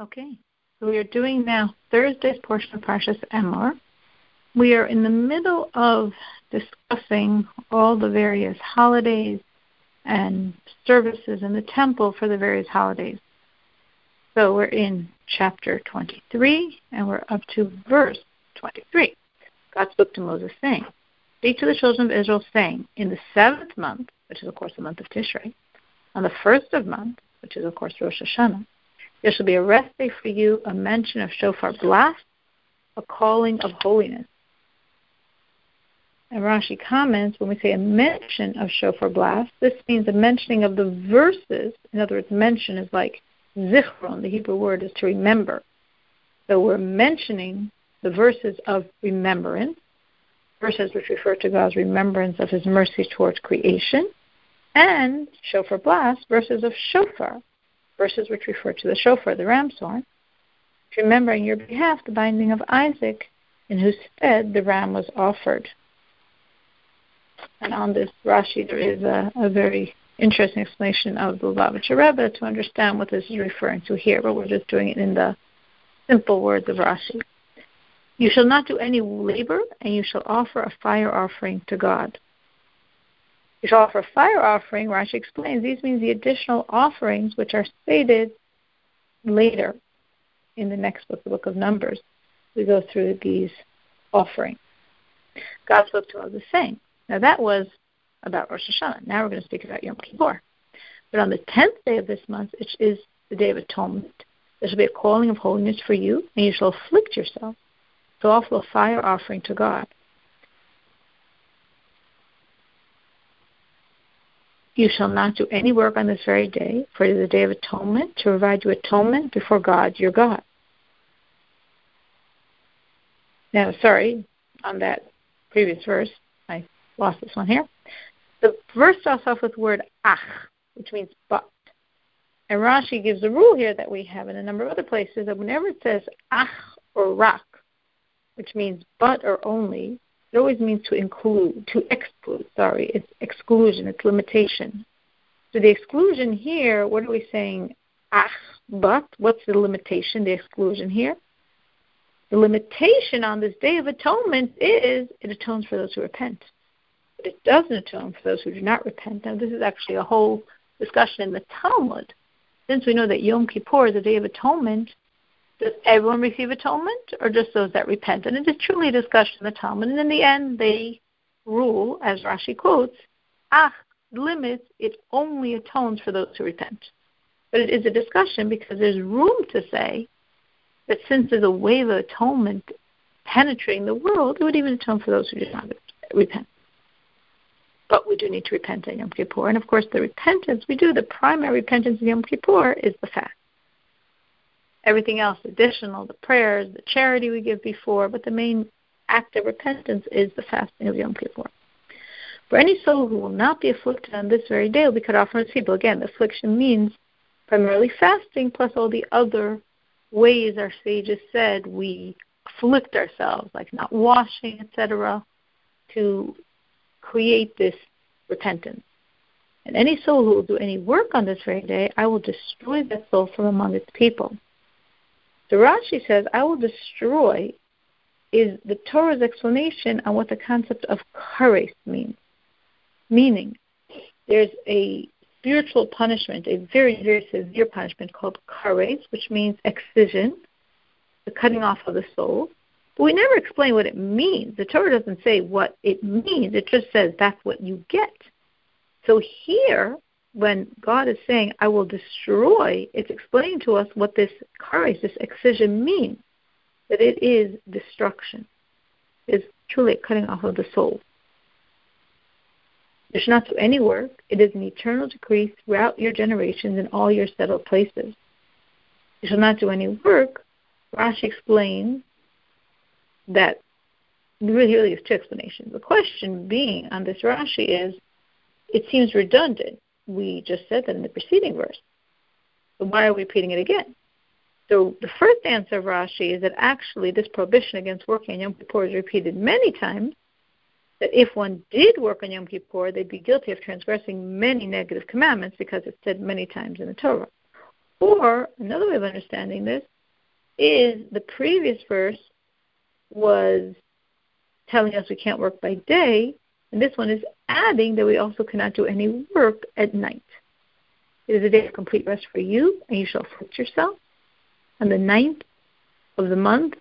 Okay, so we are doing now Thursday's portion of Parshas Emor. We are in the middle of discussing all the various holidays and services in the temple for the various holidays. So we're in chapter 23 and we're up to verse 23. God spoke to Moses saying, Speak to the children of Israel, saying, In the seventh month, which is of course the month of Tishrei, on the first of month, which is of course Rosh Hashanah, there shall be a rest day for you, a mention of shofar blast, a calling of holiness. And Rashi comments when we say a mention of shofar blast, this means a mentioning of the verses. In other words, mention is like zichron. The Hebrew word is to remember. So we're mentioning the verses of remembrance, verses which refer to God's remembrance of His mercy towards creation, and shofar blast, verses of shofar, verses which refer to the shofar, the ram's horn, remembering your behalf the binding of Isaac, in whose stead the ram was offered. And on this Rashi, there is a, a very interesting explanation of the Lubavitcher Rebbe to understand what this is referring to here, but we're just doing it in the simple words of Rashi. You shall not do any labor, and you shall offer a fire offering to God. You shall offer a fire offering, Rashi explains, these means the additional offerings which are stated later in the next book, the book of Numbers. We go through these offerings. God spoke to Moses saying, now that was about Rosh Hashanah. Now we're going to speak about Yom Kippur. But on the tenth day of this month, which is the Day of Atonement, there shall be a calling of holiness for you, and you shall afflict yourself to offer a fire offering to God. You shall not do any work on this very day, for it is a day of atonement, to provide you atonement before God, your God. Now, sorry, on that previous verse, I lost this one here. The verse starts off with the word ach, which means but. And Rashi gives a rule here that we have in a number of other places that whenever it says ach or rak, which means but or only, it always means to include, to exclude, sorry, it's exclusion, it's limitation. So the exclusion here, what are we saying? Ah, but what's the limitation, the exclusion here? The limitation on this day of atonement is it atones for those who repent. But it doesn't atone for those who do not repent. Now, this is actually a whole discussion in the Talmud. Since we know that Yom Kippur is a day of atonement, does everyone receive atonement or just those that repent? And it is truly a discussion the Talmud. And in the end, they rule, as Rashi quotes, ah, limits, it only atones for those who repent. But it is a discussion because there's room to say that since there's a wave of atonement penetrating the world, it would even atone for those who do not repent. But we do need to repent in Yom Kippur. And of course, the repentance we do, the primary repentance in Yom Kippur is the fast everything else additional, the prayers, the charity we give before, but the main act of repentance is the fasting of Yom Kippur. For any soul who will not be afflicted on this very day will be cut off from its people. Again, affliction means primarily fasting plus all the other ways our sages said we afflict ourselves, like not washing, etc., to create this repentance. And any soul who will do any work on this very day, I will destroy that soul from among its people. So Rashi says, I will destroy is the Torah's explanation on what the concept of kares means. Meaning, there's a spiritual punishment, a very, very severe punishment called kares, which means excision, the cutting off of the soul. But we never explain what it means. The Torah doesn't say what it means, it just says that's what you get. So here, when God is saying, I will destroy, it's explaining to us what this kares, this excision means. That it is destruction. It's truly cutting off of the soul. You should not do any work. It is an eternal decree throughout your generations in all your settled places. You shall not do any work. Rashi explains that really, really is two explanations. The question being on this Rashi is, it seems redundant we just said that in the preceding verse. So why are we repeating it again? So the first answer of Rashi is that actually this prohibition against working on Yom Kippur is repeated many times. That if one did work on Yom Kippur, they'd be guilty of transgressing many negative commandments because it's said many times in the Torah. Or another way of understanding this is the previous verse was telling us we can't work by day, and this one is adding that we also cannot do any work at night. It is a day of complete rest for you, and you shall afflict yourself. On the ninth of the month,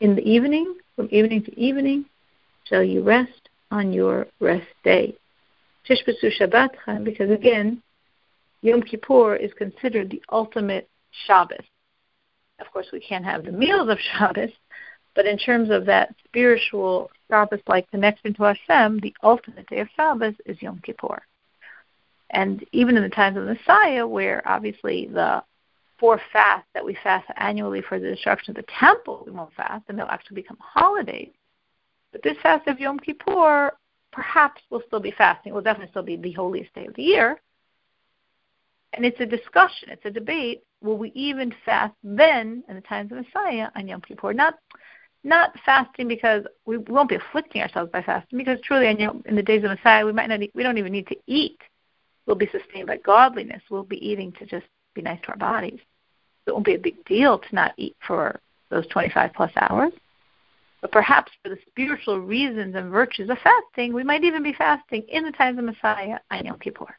in the evening, from evening to evening, shall you rest on your rest day. Because again, Yom Kippur is considered the ultimate Shabbos. Of course, we can't have the meals of Shabbos, but in terms of that spiritual Shabbos-like connection to Hashem, the ultimate day of Shabbos is Yom Kippur. And even in the times of Messiah, where obviously the four fasts that we fast annually for the destruction of the temple, we won't fast, and they'll actually become holidays. But this fast of Yom Kippur, perhaps we'll still be fasting. It will definitely still be the holiest day of the year. And it's a discussion, it's a debate. Will we even fast then, in the times of Messiah, on Yom Kippur? Not not fasting because we won't be afflicting ourselves by fasting, because truly, in the days of Messiah, we might not, we don't even need to eat. We'll be sustained by godliness. We'll be eating to just be nice to our bodies. It won't be a big deal to not eat for those 25 plus hours. But perhaps for the spiritual reasons and virtues of fasting, we might even be fasting in the times of Messiah on Yom Kippur.